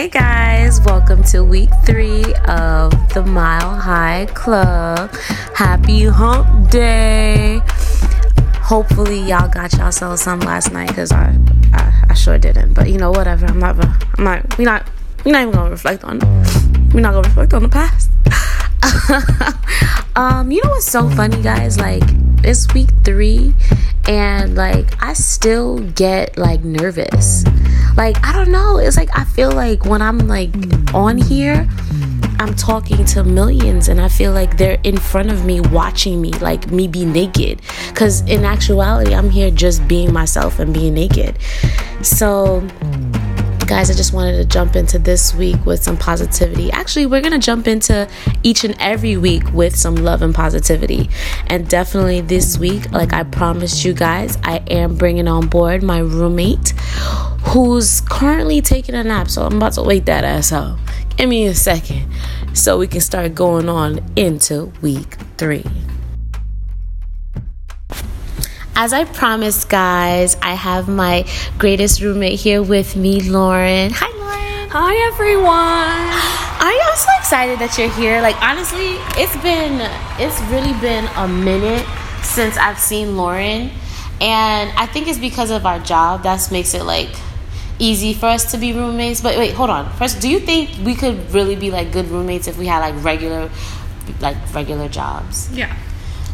Hey guys, welcome to week three of the Mile High Club. Happy hump day. Hopefully, y'all got y'all some last night because I, I, I sure didn't. But you know, whatever. I'm not, I'm not, we not, we not even gonna reflect on, we're not gonna reflect on the past. um, you know what's so funny, guys? Like, it's week three, and like, I still get like nervous. Like, I don't know. It's like, I feel like when I'm like on here, I'm talking to millions, and I feel like they're in front of me watching me, like me be naked. Because in actuality, I'm here just being myself and being naked. So, guys, I just wanted to jump into this week with some positivity. Actually, we're going to jump into each and every week with some love and positivity. And definitely this week, like I promised you guys, I am bringing on board my roommate who's currently taking a nap. So I'm about to wake that ass up. Give me a second so we can start going on into week three. As I promised, guys, I have my greatest roommate here with me, Lauren. Hi, Lauren. Hi, everyone. I am so excited that you're here. Like, honestly, it's been, it's really been a minute since I've seen Lauren. And I think it's because of our job that makes it like easy for us to be roommates. But wait, hold on. First, do you think we could really be like good roommates if we had like regular, like regular jobs? Yeah.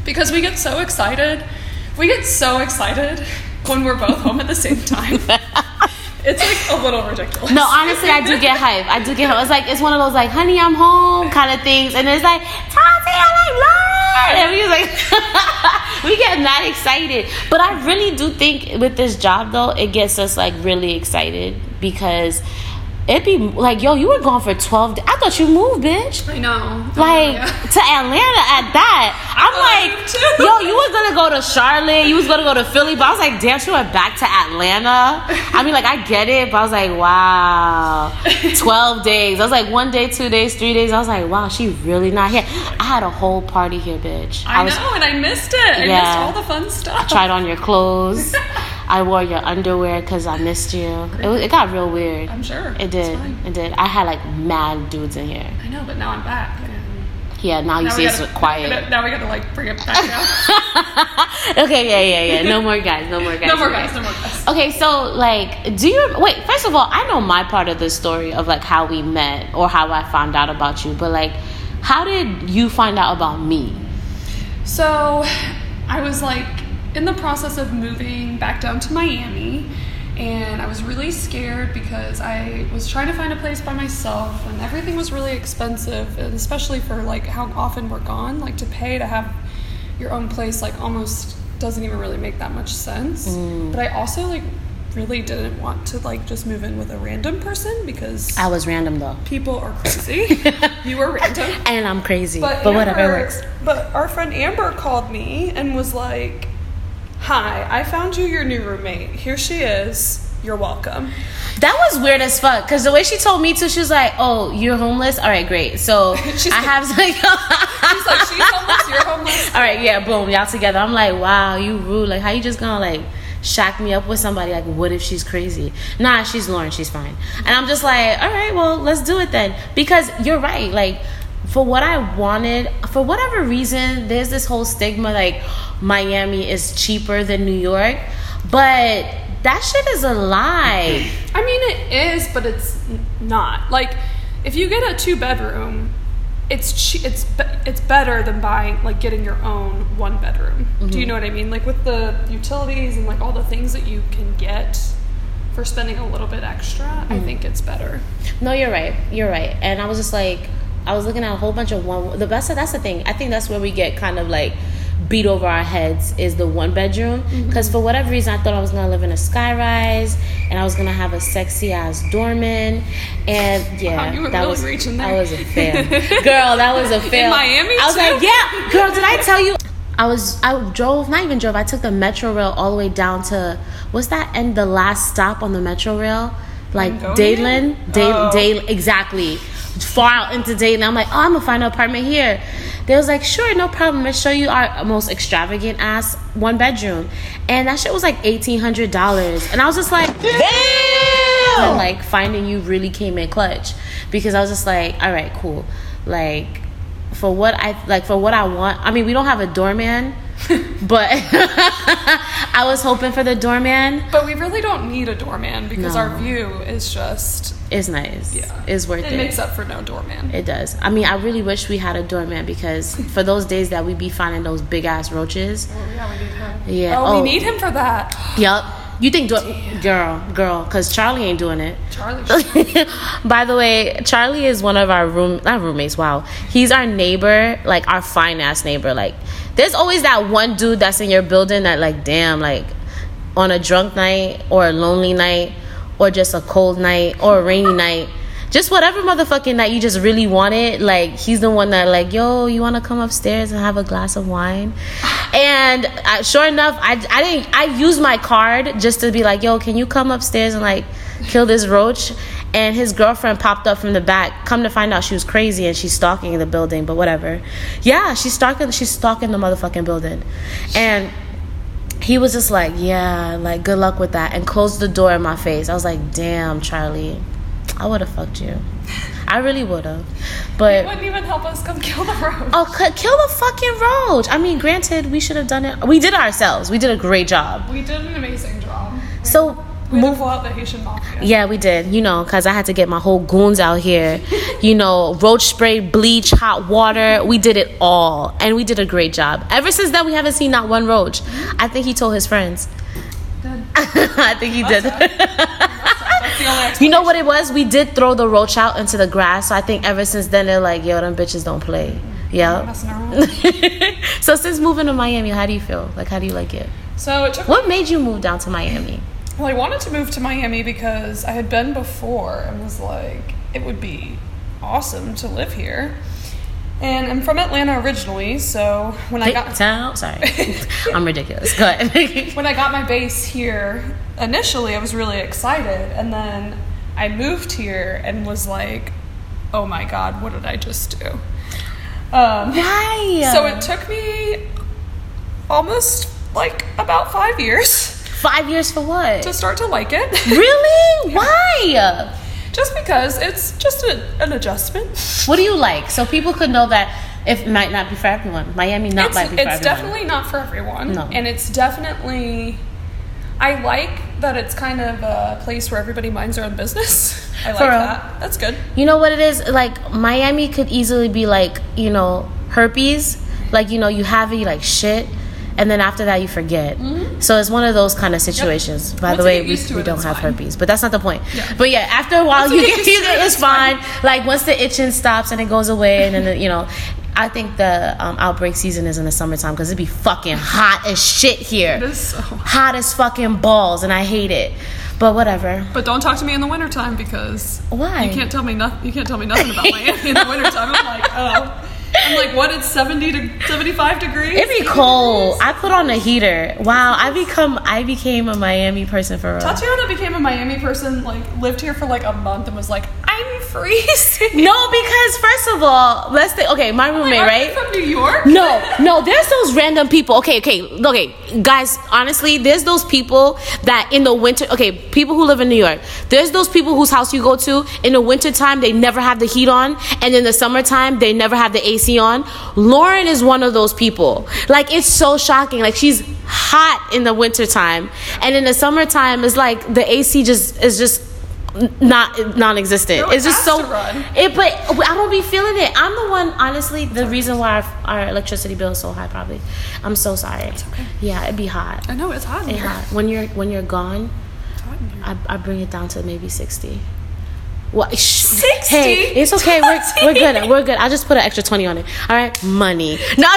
Because we get so excited. We get so excited when we're both home at the same time. it's like a little ridiculous. No, honestly, I do get hype. I do get hype. It's like it's one of those like, honey, I'm home kind of things, and it's like, Tati, I like Lauren, and we was like, we get mad excited. But I really do think with this job though, it gets us like really excited because it'd be like, yo, you were gone for 12 days. I thought you moved, bitch. I know. Like Oh, yeah. to Atlanta at that. I'm like, yo, you was gonna go to Charlotte, you was gonna go to Philly, but I was like, damn, she went back to Atlanta. I mean, like, I get it, but I was like, wow, 12 days. I was like, one day, two days, three days. I was like, wow, she really not here. I had a whole party here, bitch. I, was know, and I missed it. I Yeah. missed all the fun stuff. I tried on your clothes. I wore your underwear because I missed you. It, was, it got real weird. I'm sure. It did. It did. I had like mad dudes in here. I know, but now I'm back. Yeah, now you see we it's gotta, quiet. Now we gotta, now we gotta like bring it back down. okay, yeah, yeah, yeah. No more guys. No more guys. no more guys. No more guys. Okay, so like, do you wait? First of all, I know my part of the story of like how we met or how I found out about you, but like, how did you find out about me? So, I was like in the process of moving back down to Miami, and I was really scared because I was trying to find a place by myself, and everything was really expensive, and especially for like how often we're gone. Like to pay to have your own place, like almost doesn't even really make that much sense. Mm. But I also like really didn't want to like just move in with a random person because I was random though, people are crazy. you were random. and I'm crazy, but, But, whatever, it works. But our friend Amber called me and was like, "Hi, I found you your new roommate. Here she is. You're welcome." That was weird as fuck. Cause the way she told me to, she was like, "Oh, you're homeless. All right, great. So I like- have like, She's like, "She's homeless. You're homeless." All right, yeah, boom, y'all together. I'm like, wow, you rude. Like, how you just gonna like shack me up with somebody? Like, what if she's crazy? Nah, she's Lauren. She's fine. And I'm just like, all right, well, let's do it then. Because you're right. Like, for what I wanted, for whatever reason, there's this whole stigma like Miami is cheaper than New York, but that shit is a lie. I mean, it is, but it's not. Like, if you get a two bedroom, it's che- it's be- it's better than buying like getting your own one bedroom. Do you mm-hmm. know what I mean? Like with the utilities and like all the things that you can get for spending a little bit extra, I mm-hmm. think it's better. No, you're right. You're right. And I was just like, I was looking at a whole bunch of one. The best. That's the thing. I think that's where we get kind of like beat over our heads is the one bedroom. Mm-hmm. Because for whatever reason, I thought I was gonna live in a sky rise and I was gonna have a sexy ass doorman. And yeah, Wow, that really was reaching there. was a fan, girl. That was a fail. Miami, I was too? like, yeah, girl. Did I tell you? I was I drove not even drove I took the metro rail all the way down to what's that end the last stop on the metro rail like? Dadeland Day Oh. Day exactly far out into Dayton I'm like oh I'm gonna find an apartment here they was like sure no problem let's show you our most extravagant ass one bedroom and that shit was like eighteen hundred dollars and I was just like damn and like finding you really came in clutch because I was just like, all right, cool. Like for what I like for what I want. I mean, we don't have a doorman, but I was hoping for the doorman. But we really don't need a doorman because No. our view is just It's nice. yeah. It's worth it. it. makes up for no doorman. It does. I mean, I really wish we had a doorman because for those days that we'd be finding those big ass roaches. oh, yeah, we need him. Yeah. Oh, Oh. we need him for that. Yup. You think, door- girl, girl, because Charlie ain't doing it. Charlie. By the way, Charlie is one of our room not roommates. Wow, he's our neighbor, like our fine ass neighbor. Like, there's always that one dude that's in your building that, like, damn, like, on a drunk night or a lonely night or just a cold night or a rainy night. Just whatever motherfucking night you just really want it, like he's the one that like, yo, you want to come upstairs and have a glass of wine? And I, sure enough, I, I didn't. I used my card just to be like, yo, can you come upstairs and like kill this roach? And his girlfriend popped up from the back. Come to find out, she was crazy and she's stalking the building. But whatever. Yeah, she's stalking. She's stalking the motherfucking building, and he was just like, yeah, like good luck with that, and closed the door in my face. I was like, damn, Charlie, I would have fucked you. I really would have, It but. wouldn't even help us come kill the road. Oh, c- kill the fucking roach. I mean, granted, we should have done it. We did it ourselves. We did a great job. We did an amazing job. So, We pull out the Haitian mafia. Yeah, we did. You know, because I had to get my whole goons out here. You know, roach spray, bleach, hot water. We did it all. And we did a great job. Ever since then, we haven't seen not one roach. Mm-hmm. I think he told his friends. I think he did. That's the only you know what it was? We did throw the roach out into the grass. So I think ever since then, they're like, yo, them bitches don't play. Mm-hmm. Yeah. messing so since moving to Miami, how do you feel? Like, how do you like it? So it took What made you move down to Miami? Well, I wanted to move to Miami because I had been before and was like, it would be awesome to live here. And I'm from Atlanta originally, so when I got town. Sorry, I'm ridiculous. Go ahead. when I got my base here, initially I was really excited, and then I moved here and was like, "Oh my god, what did I just do?" Um, Why? so it took me almost like about five years five years for what? to start to like it. really? Why? Just because it's just a, an adjustment. What do you like? So people could know that it might not be for everyone. Miami not it's might be for it's everyone. definitely not for everyone. No. And it's definitely. I like that it's kind of a place where everybody minds their own business. I like that. That's good. You know what it is? Like Miami could easily be like, you know, herpes. Like, you know, you have it, you like shit, and then after that you forget. So it's one of those kind of situations. By Once the way, we, to we don't have fine. herpes, but that's not the point. Yeah. But yeah, after a while Once you get get used to it, it's fine. fine. Like once the itching stops and it goes away, and then the, you know. I think the um, outbreak season is in the summertime because it'd be fucking hot as shit here. It is so. Hot as fucking balls, and I hate it. But whatever. But don't talk to me in the wintertime because Why? you can't tell me nothing. You can't tell me nothing about Miami in the wintertime. I'm like, oh. I'm like, what? It's 70 to 75 degrees. It'd be cold. I put on a heater. Wow, I become I became a Miami person for real. Tatiana became a Miami person. Like lived here for like a month and was like, I'm freezing. No, because first of all, let's think. Okay, my roommate, Like, right? From New York? No, no, there's those random people. Okay, okay, okay, guys, honestly, there's those people that in the winter, okay, people who live in New York, there's those people whose house you go to in the wintertime, they never have the heat on, and in the summertime, they never have the AC on. Lauren is one of those people. Like, it's so shocking. Like, she's hot in the wintertime, and in the summertime, it's like the AC just is just not non-existent. No, it's just so it, but I don't be feeling it. I'm the one, honestly, the reason why our, our electricity bill is so high. Probably, I'm so sorry. okay. Yeah, it'd be hot. I know it's hot in It here. hot. When you're when you're gone, It's hot in here. I, I bring it down to maybe sixty. What? 60? Hey, it's okay. We're, we're good. We're good. I'll just put an extra twenty on it. All right, money. No.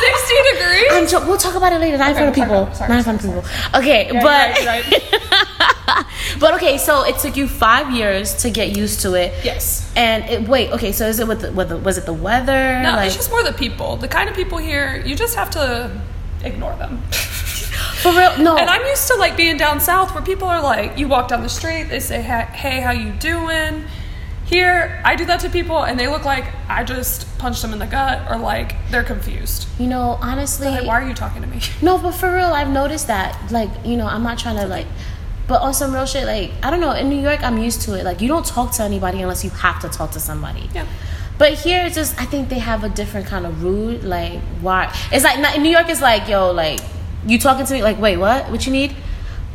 60 degrees? I'm jo- we'll talk about it later. Not in Okay, front of we'll people. talk Not in front of Sorry, people. Okay, Yeah, but right, but okay. So it took you five years to get used to it. Yes. And it, wait, okay. So is it with the, with the was it the weather? No, like, it's just more the people. The kind of people here, you just have to ignore them. For real. No. And I'm used to like being down south where people are like, you walk down the street, they say, "Hey, how you doing?" Here, I do that to people, and they look like I just punched them in the gut, or like they're confused. you know, honestly, Like, why are you talking to me? no, but for real, I've noticed that. Like, you know, I'm not trying to like But on some real shit, like I don't know. In New York, I'm used to it. Like you don't talk to anybody unless you have to talk to somebody. Yeah. But here, it's just I think they have a different kind of rude. Like why? It's like not, in New York, is like yo, like you talking to me. Like wait, what? What you need?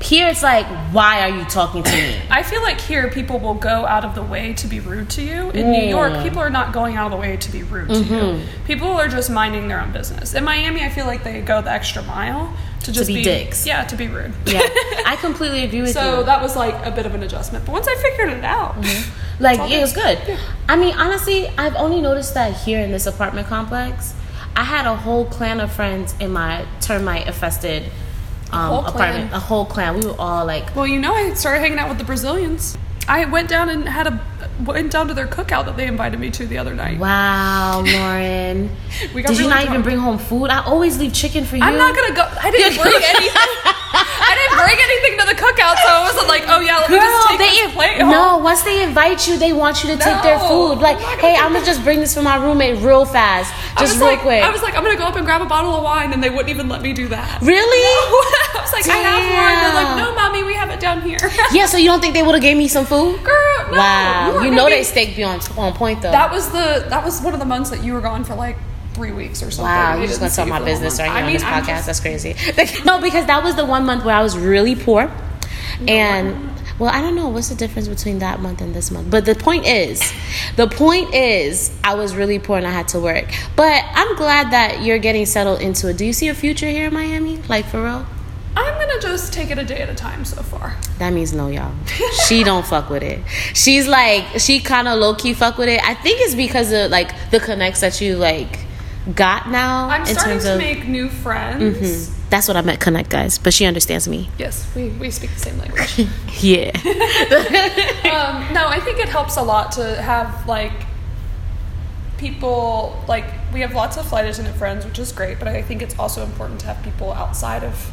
Here, it's like why are you talking to me? I feel like here people will go out of the way to be rude to you. In New York, Mm. people are not going out of the way to be rude to Mm-hmm. you. People are just minding their own business. In Miami, I feel like they go the extra mile to just be dicks. Yeah, to be rude. yeah, I completely agree with you. so that was like a bit of an adjustment. But once I figured it out, Like it was good. Yeah. I mean, honestly, I've only noticed that here in this apartment complex. I had a whole clan of friends in my termite infested um, whole clan? apartment. A whole clan. We were all like, well, you know, I started hanging out with the Brazilians. I went down and had a went down to their cookout that they invited me to the other night. "Wow, Lauren, We got did you really not even bring home food? I always leave chicken for you." I'm not gonna go. I didn't bring anything. I bring anything to the cookout, so I wasn't like, oh yeah, let me Girl, just take they this plate home. no. Once they invite you, they want you to take their food. Like, oh I'm hey, I'm gonna just bring this for my roommate real fast, just real like, quick. I was like, I'm gonna go up and grab a bottle of wine, and they wouldn't even let me do that. really? I was like, I have one. They're like, no, mommy, we have it down here. yeah. So you don't think they would have gave me some food? Girl, no. Wow, were you know they steak be on on point though. That was the that was one of the months that you were gone for like three weeks or something. Wow, you're just gonna see my for the whole business right here I on mean, this I'm podcast. just- That's crazy. no, because that was the one month where I was really poor, and well, I don't know what's the difference between that month and this month. But the point is, the point is, I was really poor and I had to work. But I'm glad that you're getting settled into it. Do you see a future here in Miami, like for real? I'm gonna just take it a day at a time so far. That means no, y'all. She don't fuck with it. She's like, she kind of low key fuck with it. I think it's because of like the connects that you like got now I'm in starting to of. make new friends. Mhm. That's what I meant, connect, guys. But she understands me. Yes, we, we speak the same language. Yeah. um, no, I think it helps a lot to have like people like we have lots of flight attendant friends, which is great. But I think it's also important to have people outside of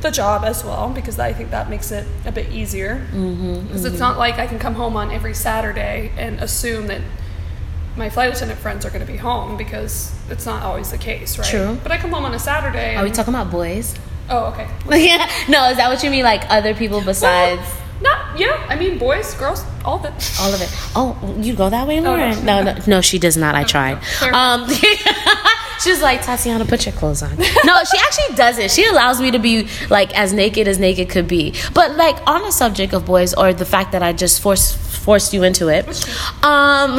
the job as well because I think that makes it a bit easier. Because it's not like I can come home on every Saturday and assume that my flight attendant friends are going to be home because it's not always the case, right? True. But I come home on a Saturday. Are we talking about boys? Oh, okay. yeah. No, is that what you mean? Like other people besides Well, not yeah. I mean, boys, girls, all of it. all of it? Oh, you go that way, no. Lauren? no, no, no, she does not. I tried. Clear. Um, she's like Tatiana, put your clothes on. No, she actually doesn't. She allows me to be like as naked as naked could be. But like on the subject of boys, or the fact that I just forced forced you into it. Um,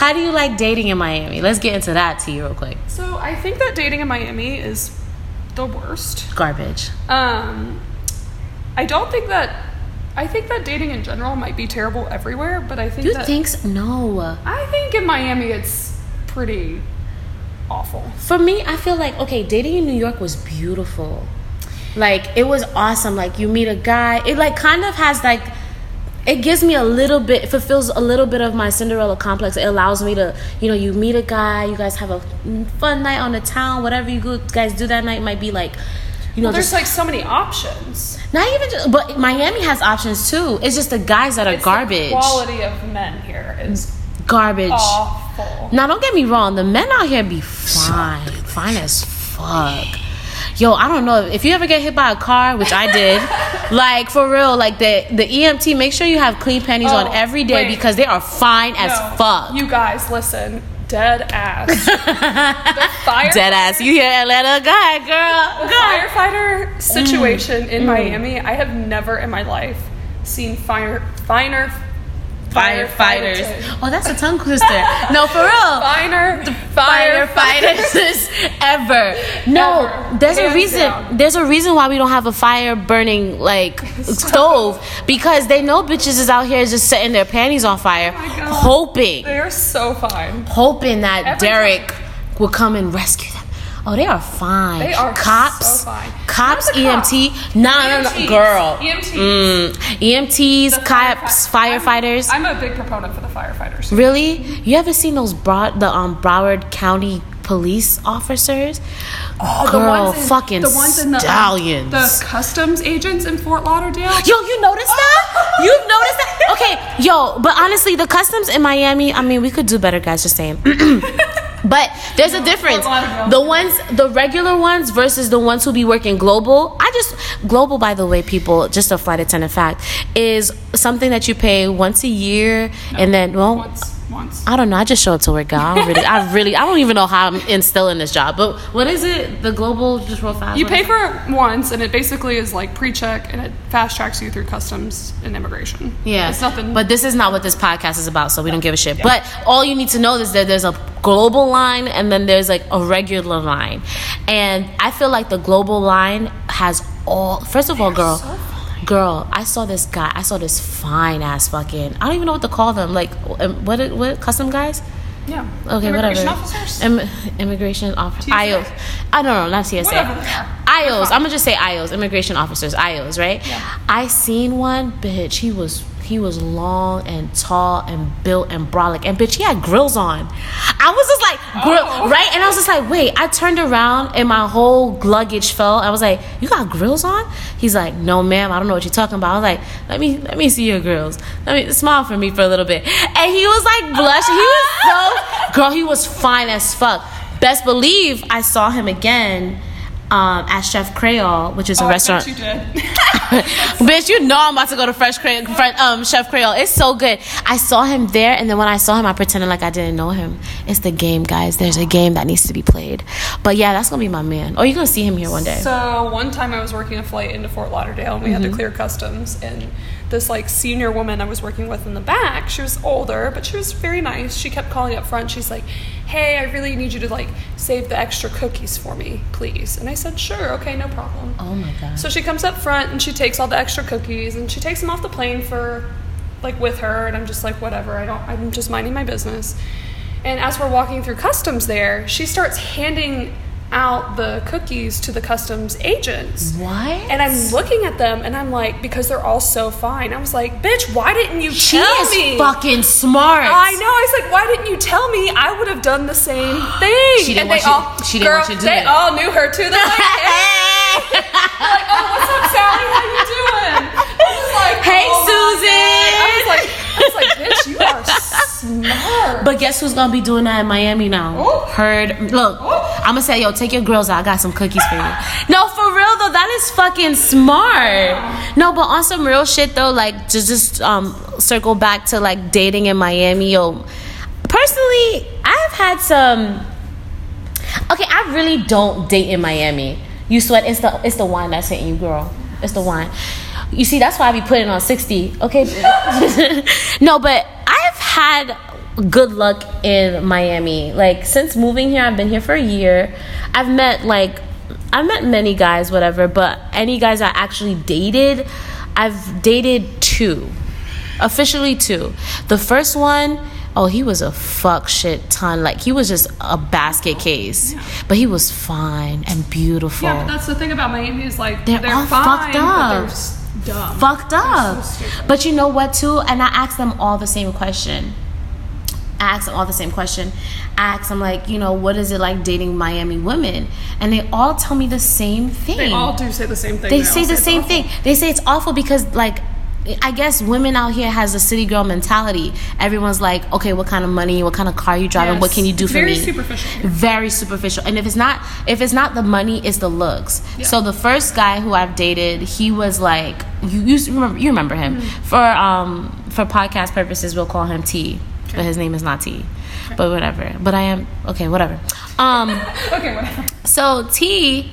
how do you like dating in Miami? Let's get into that to you real quick. So I think that dating in Miami is the worst. Garbage. Um, I don't think that. I think that dating in general might be terrible everywhere, but I think You that think so? no? I think in Miami it's pretty awful. For me, I feel like okay, dating in New York was beautiful. Like it was awesome. Like you meet a guy, it like kind of has like it gives me a little bit fulfills a little bit of my Cinderella complex. It allows me to, you know, you meet a guy, you guys have a fun night on the town, whatever you guys do that night might be like you know, Well, there's just like so many options. not even just, but Miami has options too. It's just the guys that are It's the garbage. quality of men here is Garbage. awful. Now, don't get me wrong. The men out here be fine, fine as fuck. Yo, I don't know if you ever get hit by a car, which I did. like for real, like the the EMT. Make sure you have clean panties on Oh, every day wait. because they are fine as No, fuck. You guys, listen. Dead ass. the fire Dead ass. You hear Atlanta guy, girl. The firefighter situation Mm. in Miami, I have never in my life seen finer, finer Firefighters. Oh, that's a tongue twister. No, for real. Finer firefighters. ever. No, Ever. there's a reason. down. There's a reason why we don't have a fire burning like stove because they know bitches is out here just setting their panties on fire, Oh hoping, They are so fine. hoping that Every Derek will come and rescue them. Oh, they are fine. They are cops. so fine. Cops, Not the cops. EMT. Nah, no, no, girl. EMTs. Mm. EMTs, The cops, firefi- firefighters. I'm, I'm a big proponent for the firefighters. Really? You ever seen those broad the um Broward County police officers? Oh, Girl, fucking um, stallions. The customs agents in Fort Lauderdale. Yo, you noticed that? You've noticed that? Okay, yo, but honestly, the customs in Miami, I mean, we could do better, guys, just saying. but there's a difference. The ones, the regular ones versus the ones who be working global. I just, global, by the way, people, just a flight attendant fact, is something that you pay once a year, and then well, once, once. I don't know. I just show up to work, girl. I don't really, I really, I don't even know how I'm instilling this job. But what is it? The global, just real fast. You pay for it once, and it basically is like pre-check, and it fast tracks you through customs and immigration. Yeah, it's nothing. But this is not what this podcast is about, so we don't give a shit. But all you need to know is that there's a global line and then there's like a regular line, and I feel like the global line has all. First of all, girl. so Girl, I saw this guy. I saw this fine ass fucking. I don't even know what to call them. Like, um, what? What? Custom guys? yeah. Okay, Immigration whatever. officers. Im- immigration officers. IOs. I don't know, not TSA. Whatever. IOs. I'm gonna just say IOs. Immigration officers. IOs. Right? Yeah. I seen one bitch. He was he was long and tall and built and brolic and bitch he had grills on. I was just like grill Oh. right, and I was just like wait. I turned around and my whole luggage fell. I was like, you got grills on? He's like, no ma'am. I don't know what you're talking about. I was like, let me let me see your grills. Let me smile for me for a little bit. And he was like blushing. He was so girl. He was fine as fuck. Best believe I saw him again um, at Chef Creole, which is a Oh, bet restaurant. you did. Bitch, you know I'm about to go to Fresh Creole, Fre- um, Chef Creole. It's so good. I saw him there, and then when I saw him, I pretended like I didn't know him. It's the game, guys. There's a game that needs to be played. But yeah, that's gonna be my man. Oh, you're gonna see him here one day. So one time I was working a flight into Fort Lauderdale and we had Mm-hmm. to clear customs and this like senior woman I was working with in the back, she was older, but she was very nice. She kept calling up front. She's like, "Hey, I really need you to like save the extra cookies for me, please." And I said, "Sure, okay, no problem." oh my god. So she comes up front and she takes all the extra cookies and she takes them off the plane for like with her and I'm just like whatever. I don't I'm just minding my business. And as we're walking through customs there, she starts handing out the cookies to the customs agents. what? And I'm looking at them and I'm like because they're all so fine. I was like, "Bitch, why didn't you she tell is fucking smart. I know. I was like, why didn't you tell me? I would have done the same thing. She didn't and they you- all, she didn't girl, want you to do they it. all knew her too. They're like, hey. like, oh, what's up, Sally? How you doing? I was like, Hey, oh Susan. I was like, I was like, bitch, you are smart. But guess who's gonna be doing that in Miami now? Oh. Heard. Look, I'm gonna say, yo, take your girls out. I got some cookies for you. No, for real though, that is fucking smart. No, but on some real shit though, like to just um circle back to like dating in Miami. Yo, personally, I've had some. Okay, I really don't date in Miami. You sweat. It's the it's the wine that's hitting you, girl. It's the wine. You see, that's why I be putting on sixty. Okay. no, but I've had good luck in Miami. Like since moving here, I've been here for a year. I've met like I've met many guys, whatever. But any guys I actually dated, I've dated two officially two. The first one, oh, he was a fuck shit ton. Like he was just a basket case, but he was fine and beautiful. yeah, but that's the thing about Miami is like They're they're, all fine, fucked but up. they're dumb. fucked up. so but you know what too? And I asked them all the same question. I asked them all the same question. I asked them like, you know, what is it like dating Miami women? And they all tell me the same thing. They all do say the same thing. they all say the same awful. thing. They say it's awful because like I guess women out here has a city girl mentality. Everyone's like, okay, what kind of money, what kind of car you driving, what can you do for Very me? Very superficial. Very superficial. And if it's not if it's not the money, it's the looks. Yeah. So the first guy who I've dated, he was like you you remember you remember him. Mm-hmm. For um for podcast purposes we'll call him T. But his name is not T. But whatever. But I am okay, whatever. Um Okay, whatever. so T,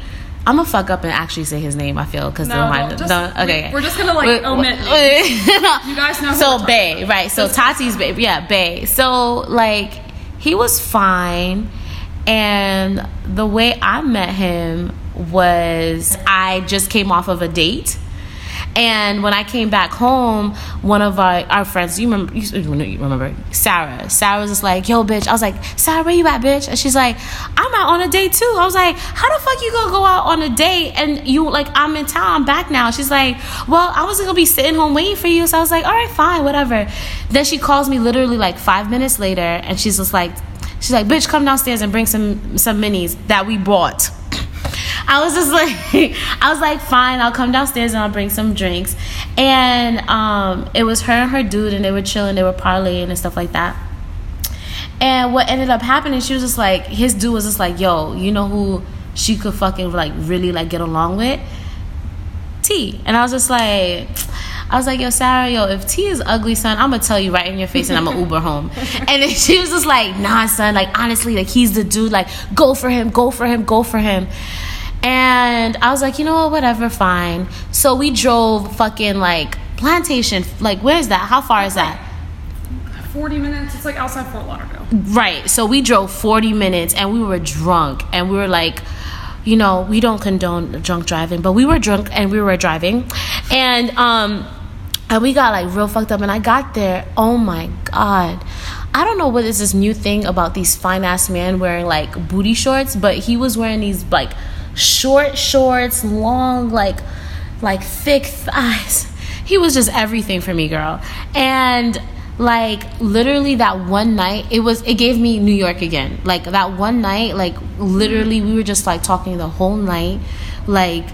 I'm gonna fuck up and actually say his name. I feel because No. Just- no, okay. we- we're just gonna, like, omit You guys know So Bay, right? So Tati's Bay, yeah, Bay. So like he was fine, and the way I met him was I just came off of a date. And when I came back home, one of our, our friends, you remember, you remember Sarah. Sarah was just like, "Yo, bitch." I was like, "Sarah, where you at, bitch?" And she's like, "I'm out on a date too." I was like, "How the fuck you gonna go out on a date and you like I'm in town, I'm back now?" She's like, "Well, I wasn't gonna be sitting home waiting for you." So I was like, "All right, fine, whatever." Then she calls me literally like five minutes later, and she's just like, "She's like, bitch, come downstairs and bring some some minis that we bought." I was just like, I was like, fine, I'll come downstairs and I'll bring some drinks. And um, it was her and her dude, and they were chilling, they were parlaying and stuff like that. And what ended up happening, she was just like, his dude was just like, yo, you know who she could fucking like really like get along with? T. And I was just like, I was like, yo, Sarah, yo, if T is ugly, son, I'm gonna tell you right in your face and I'm gonna Uber home. And then she was just like, nah, son, like honestly, like he's the dude, like go for him, go for him, go for him. And I was like, you know what, whatever, fine. So we drove fucking like plantation, like where's that? How far is that? 40 minutes. It's like outside Fort Lauderdale. Right. So we drove 40 minutes and we were drunk and we were like, you know, we don't condone drunk driving, but we were drunk and we were driving. And um and we got like real fucked up and I got there. Oh my god. I don't know what is this new thing about these fine ass men wearing like booty shorts, but he was wearing these like short shorts, long like like thick thighs. He was just everything for me, girl. And like literally that one night it was it gave me new york again. Like that one night like literally we were just like talking the whole night. Like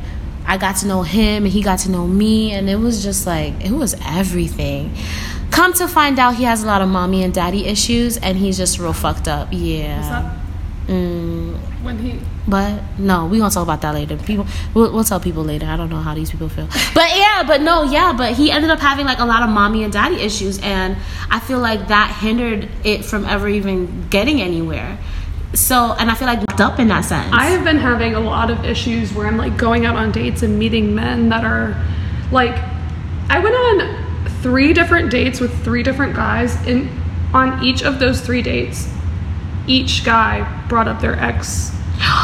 i got to know him and he got to know me and it was just like it was everything. Come to find out he has a lot of mommy and daddy issues and he's just real fucked up. Yeah. That mm, when he. but no, we gonna talk about that later. People, we'll, we'll tell people later. I don't know how these people feel. But yeah, but no, yeah, but he ended up having like a lot of mommy and daddy issues, and I feel like that hindered it from ever even getting anywhere. So, and I feel like up in that sense. I have been having a lot of issues where I'm like going out on dates and meeting men that are like I went on three different dates with three different guys and on each of those three dates each guy brought up their ex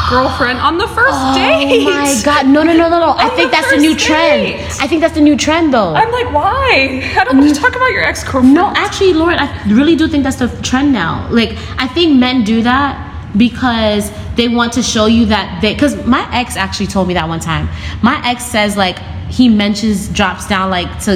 girlfriend on the first oh date. my god, no, no, no, no, no! I think that's the new trend. date. I think that's the new trend, though. I'm like, why? I don't want to talk about your ex girlfriend. No, actually, Lauren, I really do think that's the trend now. Like, I think men do that because they want to show you that they. Because my ex actually told me that one time. My ex says like he mentions drops down like to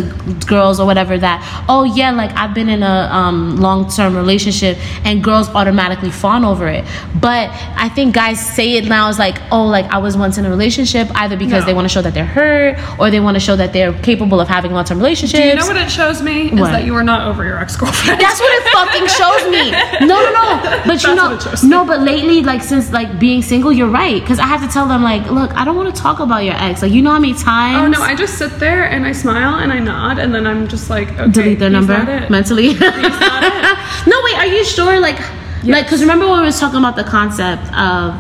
girls or whatever that oh yeah like I've been in a um, long term relationship and girls automatically fawn over it. But I think guys say it now is like oh like I was once in a relationship either because No. they want to show that they're hurt or they want to show that they're capable of having long term relationships. Do you know what it shows me? Is that you are not over your ex girlfriend. That's what it fucking shows me. No, no, no. But you know, what it shows me. no. But lately, like since like being single, you're right. Because I have to tell them like, look, I don't want to talk about your ex. Like, you know how many times? Oh no, I just sit there and I smile and I nod and then I'm just like, okay, delete their number it. mentally. no, wait. Are you sure? Like, like, because remember when we was talking about the concept of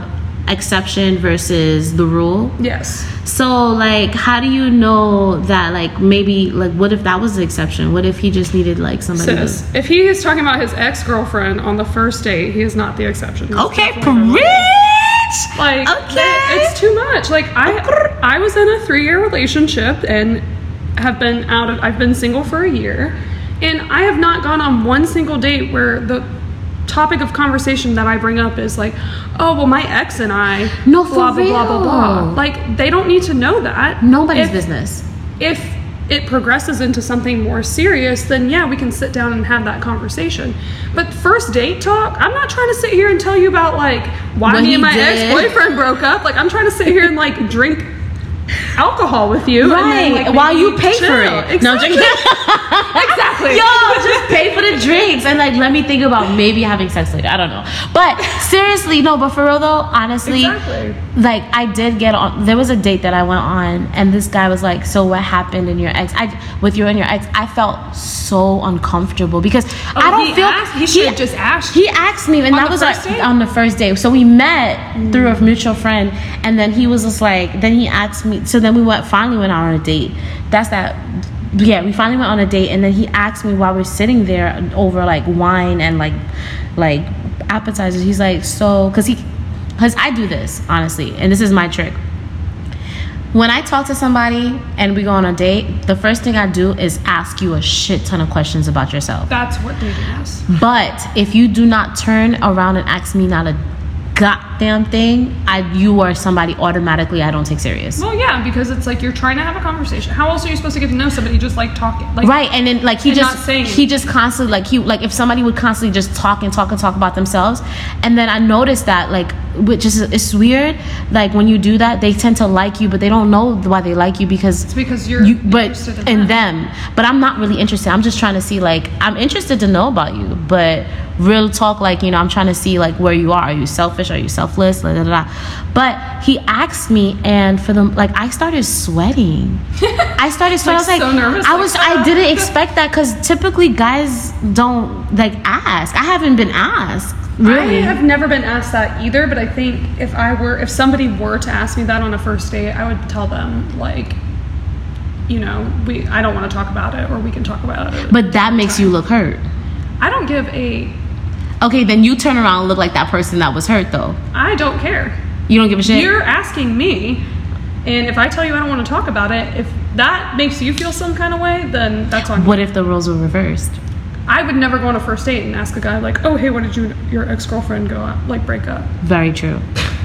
exception versus the rule. Yes. So, like, how do you know that? Like, maybe, like, what if that was the exception? What if he just needed like somebody? Sis, if he is talking about his ex girlfriend on the first date, he is not the exception. He's Okay, definitely the Like Okay. it's too much. Like I I was in a three year relationship and have been out of I've been single for a year and I have not gone on one single date where the topic of conversation that I bring up is like, oh well my ex and I No, for blah blah blah blah blah. Like they don't need to know that. Nobody's If- business. if it progresses into something more serious, then yeah, we can sit down and have that conversation. But first date talk, I'm not trying to sit here and tell you about like why What me and my ex boyfriend broke up. Like I'm trying to sit here and like drink alcohol with you, Right, And then, like, while you pay for chill. it. No, I'm Exactly. joking. exactly. Yo, just pay for the drinks and like let me think about maybe having sex later. I don't know. But seriously, no, but for real though, honestly, Exactly. like I did get on there was a date that I went on and this guy was like, So what happened in your ex I with you and your ex? I felt so uncomfortable because oh, I Oh, don't he feel asked- he should have just asked He asked me and that was on the first day. So we met through a mm. mutual friend and then he was just like then he asked me so then we went finally went out on a date. That's that yeah, we finally went on a date and then he asked me while we're sitting there over like wine and like like appetizers. He's like, so cause he cause I do this, honestly, and this is my trick. When I talk to somebody and we go on a date, the first thing I do is ask you a shit ton of questions about yourself. That's what dating is. But if you do not turn around and ask me not a goddamn thing, I you are somebody automatically I don't take serious. Well, yeah, because it's like you're trying to have a conversation. How else are you supposed to get to know somebody just like talking? Like Right, and then like he just not he just constantly like he like if somebody would constantly just talk and talk and talk about themselves, and then I noticed that like which is it's weird like when you do that they tend to like you but they don't know why they like you because It's because you're you but in in them but I'm not really interested I'm just trying to see like I'm interested to know about you but real talk like you know I'm trying to see like where you are are you selfish are you self selfless, da, da, da. But he asked me, and for the like, I started sweating. I started sweating. Like, I was like, so nervous, I like, was, I ah. didn't expect that because typically guys don't like ask. I haven't been asked. Really? I have never been asked that either, but I think if I were, if somebody were to ask me that on a first date, I would tell them like, you know, we, I don't want to talk about it, or we can talk about it. but that makes you look hurt. I don't give a, Okay, then you turn around and look like that person that was hurt though. I don't care. You don't give a shit. You're asking me, and if I tell you I don't want to talk about it, if that makes you feel some kind of way, then that's on you. what if the roles were reversed? I would never go on a first date and ask a guy like, "Oh, hey, what did you your ex girlfriend go out, like break up?" Very true.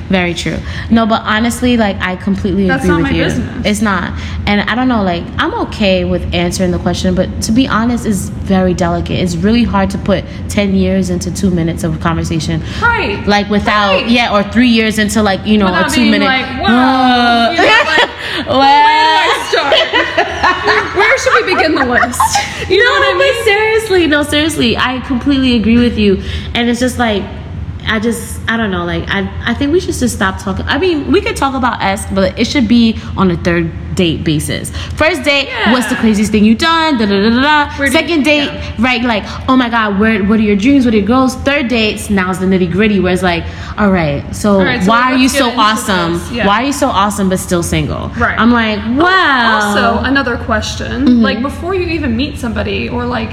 Very true. No, but honestly, like I completely That's agree not with my you. business. It's not. And I don't know, like I'm okay with answering the question, but to be honest, it's very delicate. It's really hard to put ten years into two minutes of conversation. Right. Like without Right. yeah, or three years into like, you know, Without a two minute like, wow, you know, like, well, Where do I start? Where should we begin the list? You know no, what I mean? seriously, no, seriously, I completely agree with you. And it's just like, I just, I don't know, like, I, I think we should just stop talking. I mean, we could talk about S, but it should be on a third date basis. First date, what's the craziest thing you've done? Da, da, da, da. Where do you- Second date, yeah. right? Like, oh my God, where, what are your dreams? What are your goals? Third dates, now's the nitty gritty, where it's like, all right, so, All right, so why are you so awesome? Yeah. Why are you so awesome but still single? Right. I'm like, wow. Also, another question: Mm-hmm. like before you even meet somebody, or like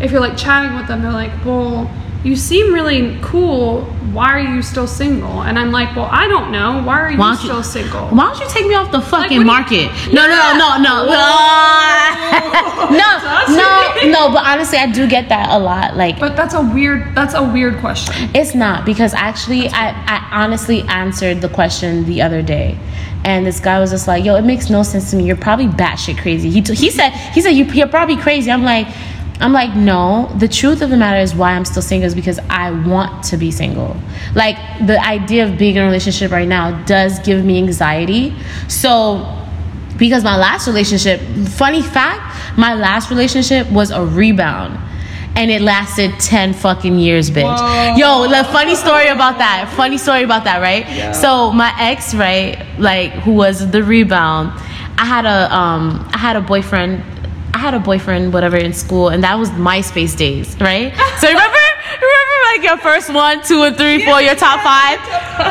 if you're like chatting with them, they're like, "Well, you seem really cool. Why are you still single? And I'm like, well, I don't know. Why are you, why still single? Why don't you take me off the fucking like, market? You, no, yeah. no, no, no, no, no, oh. no, no. But honestly, I do get that a lot. Like, but that's a weird. That's a weird question. It's not because actually, I, I honestly answered the question the other day. And this guy was just like, "Yo, it makes no sense to me. You're probably batshit crazy." He t- he said he said you, you're probably crazy. I'm like, I'm like, no. The truth of the matter is, why I'm still single is because I want to be single. Like the idea of being in a relationship right now does give me anxiety. So because my last relationship, funny fact, my last relationship was a rebound. And it lasted 10 fucking years, bitch. Whoa. Yo, the funny story about that. Funny story about that, right? Yeah. So my ex, right, like who was the rebound, I had a um I had a boyfriend I had a boyfriend, whatever, in school, and that was MySpace days, right? So remember, remember like your first one, two, and three, four, your top five.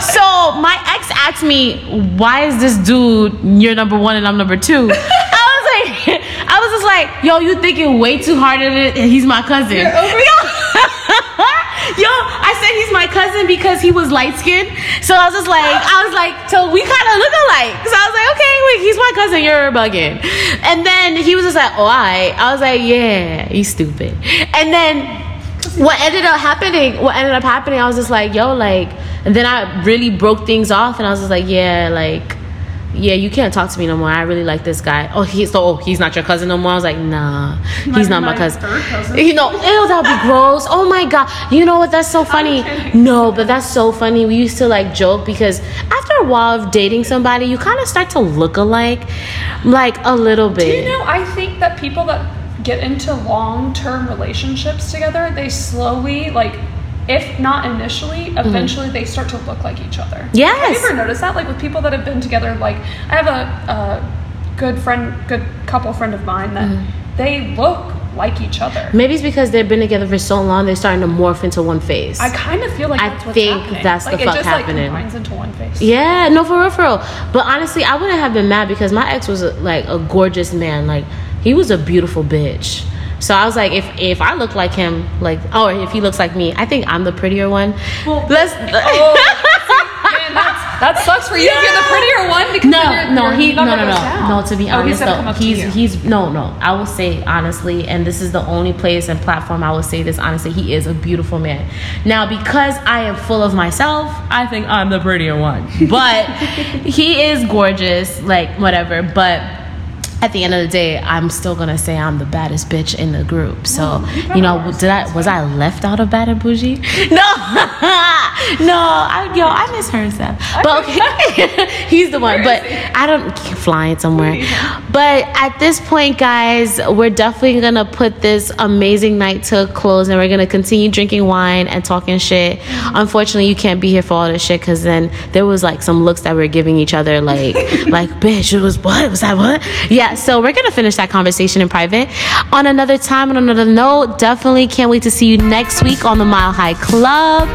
So my ex asked me, "Why is this dude your number one and I'm number two? I was like, I was just like, "Yo, you thinking way too hard at it? And he's my cousin." You're over- Yo, I said he's my cousin because he was light skinned. So I was just like, I was like, so we kind of look alike. So I was like, okay, wait, he's my cousin, you're bugging. And then he was just like, oh, I. I was like, yeah, he's stupid. And then what ended up happening, what ended up happening, I was just like, yo, like, and then I really broke things off and I was just like, yeah, like, yeah, you can't talk to me no more. I really like this guy. Oh, he's so oh, he's not your cousin no more. I was like, nah, he's not my cousin. cousin. You know, ew, that'd be gross. Oh my god. You know what? That's so funny. No, but that's so funny. We used to like joke because after a while of dating somebody, you kind of start to look alike, like a little bit. Do bit. you know? I think that people that get into long-term relationships together, they slowly like. If not initially, eventually they start to look like each other. Mm-hmm. Yes. Have you ever noticed that? Like with people that have been together, like I have a, a good friend, good couple friend of mine that Mm-hmm. they look like each other. Maybe it's because they've been together for so long, they're starting to morph into one face. I kind of feel like I that's think happening. that's the like, fuck just happening. like into one face. Yeah, no, for real, for real. But honestly, I wouldn't have been mad because my ex was like a gorgeous man. Like he was a beautiful bitch. So I was like, if if I look like him, like, or if he looks like me, I think I'm the prettier one. Well, Let's. Oh, man, that sucks for you if you're the prettier one because no, then your, no, your he, no, no, no, no. To be Oh, honest, though, he's he's no, no. I will say honestly, and this is the only place and platform I will say this honestly. He is a beautiful man. Now, because I am full of myself, I think I'm the prettier one. But he is gorgeous, like whatever. But at the end of the day, I'm still gonna say I'm the baddest bitch in the group. So, you know, did I was I left out of bad and bougie? No, no. I, yo, I miss her and stuff. But okay, he's the one. But I don't flying somewhere. But at this point, guys, we're definitely gonna put this amazing night to a close, and we're gonna continue drinking wine and talking shit. Unfortunately, you can't be here for all this shit because then there was like some looks that we are giving each other, like, like, bitch, it was what? Was that what? Yeah. So we're gonna finish that conversation in private. On another time, on another note, definitely can't wait to see you next week on the Mile High Club.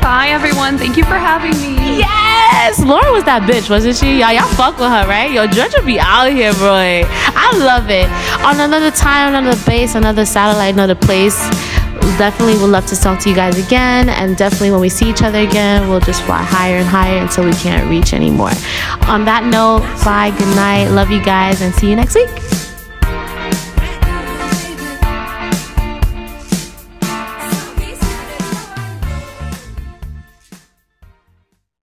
Bye, everyone. Thank you for having me. Yes, Lauren was that bitch, wasn't she? Y'all, y'all fuck with her, right? Yo, Georgia be out here, boy. I love it. On another time, another base, another satellite, another place. Definitely would love to talk to you guys again, and definitely when we see each other again, we'll just fly higher and higher until we can't reach anymore. On that note, bye, good night, love you guys, and see you next week.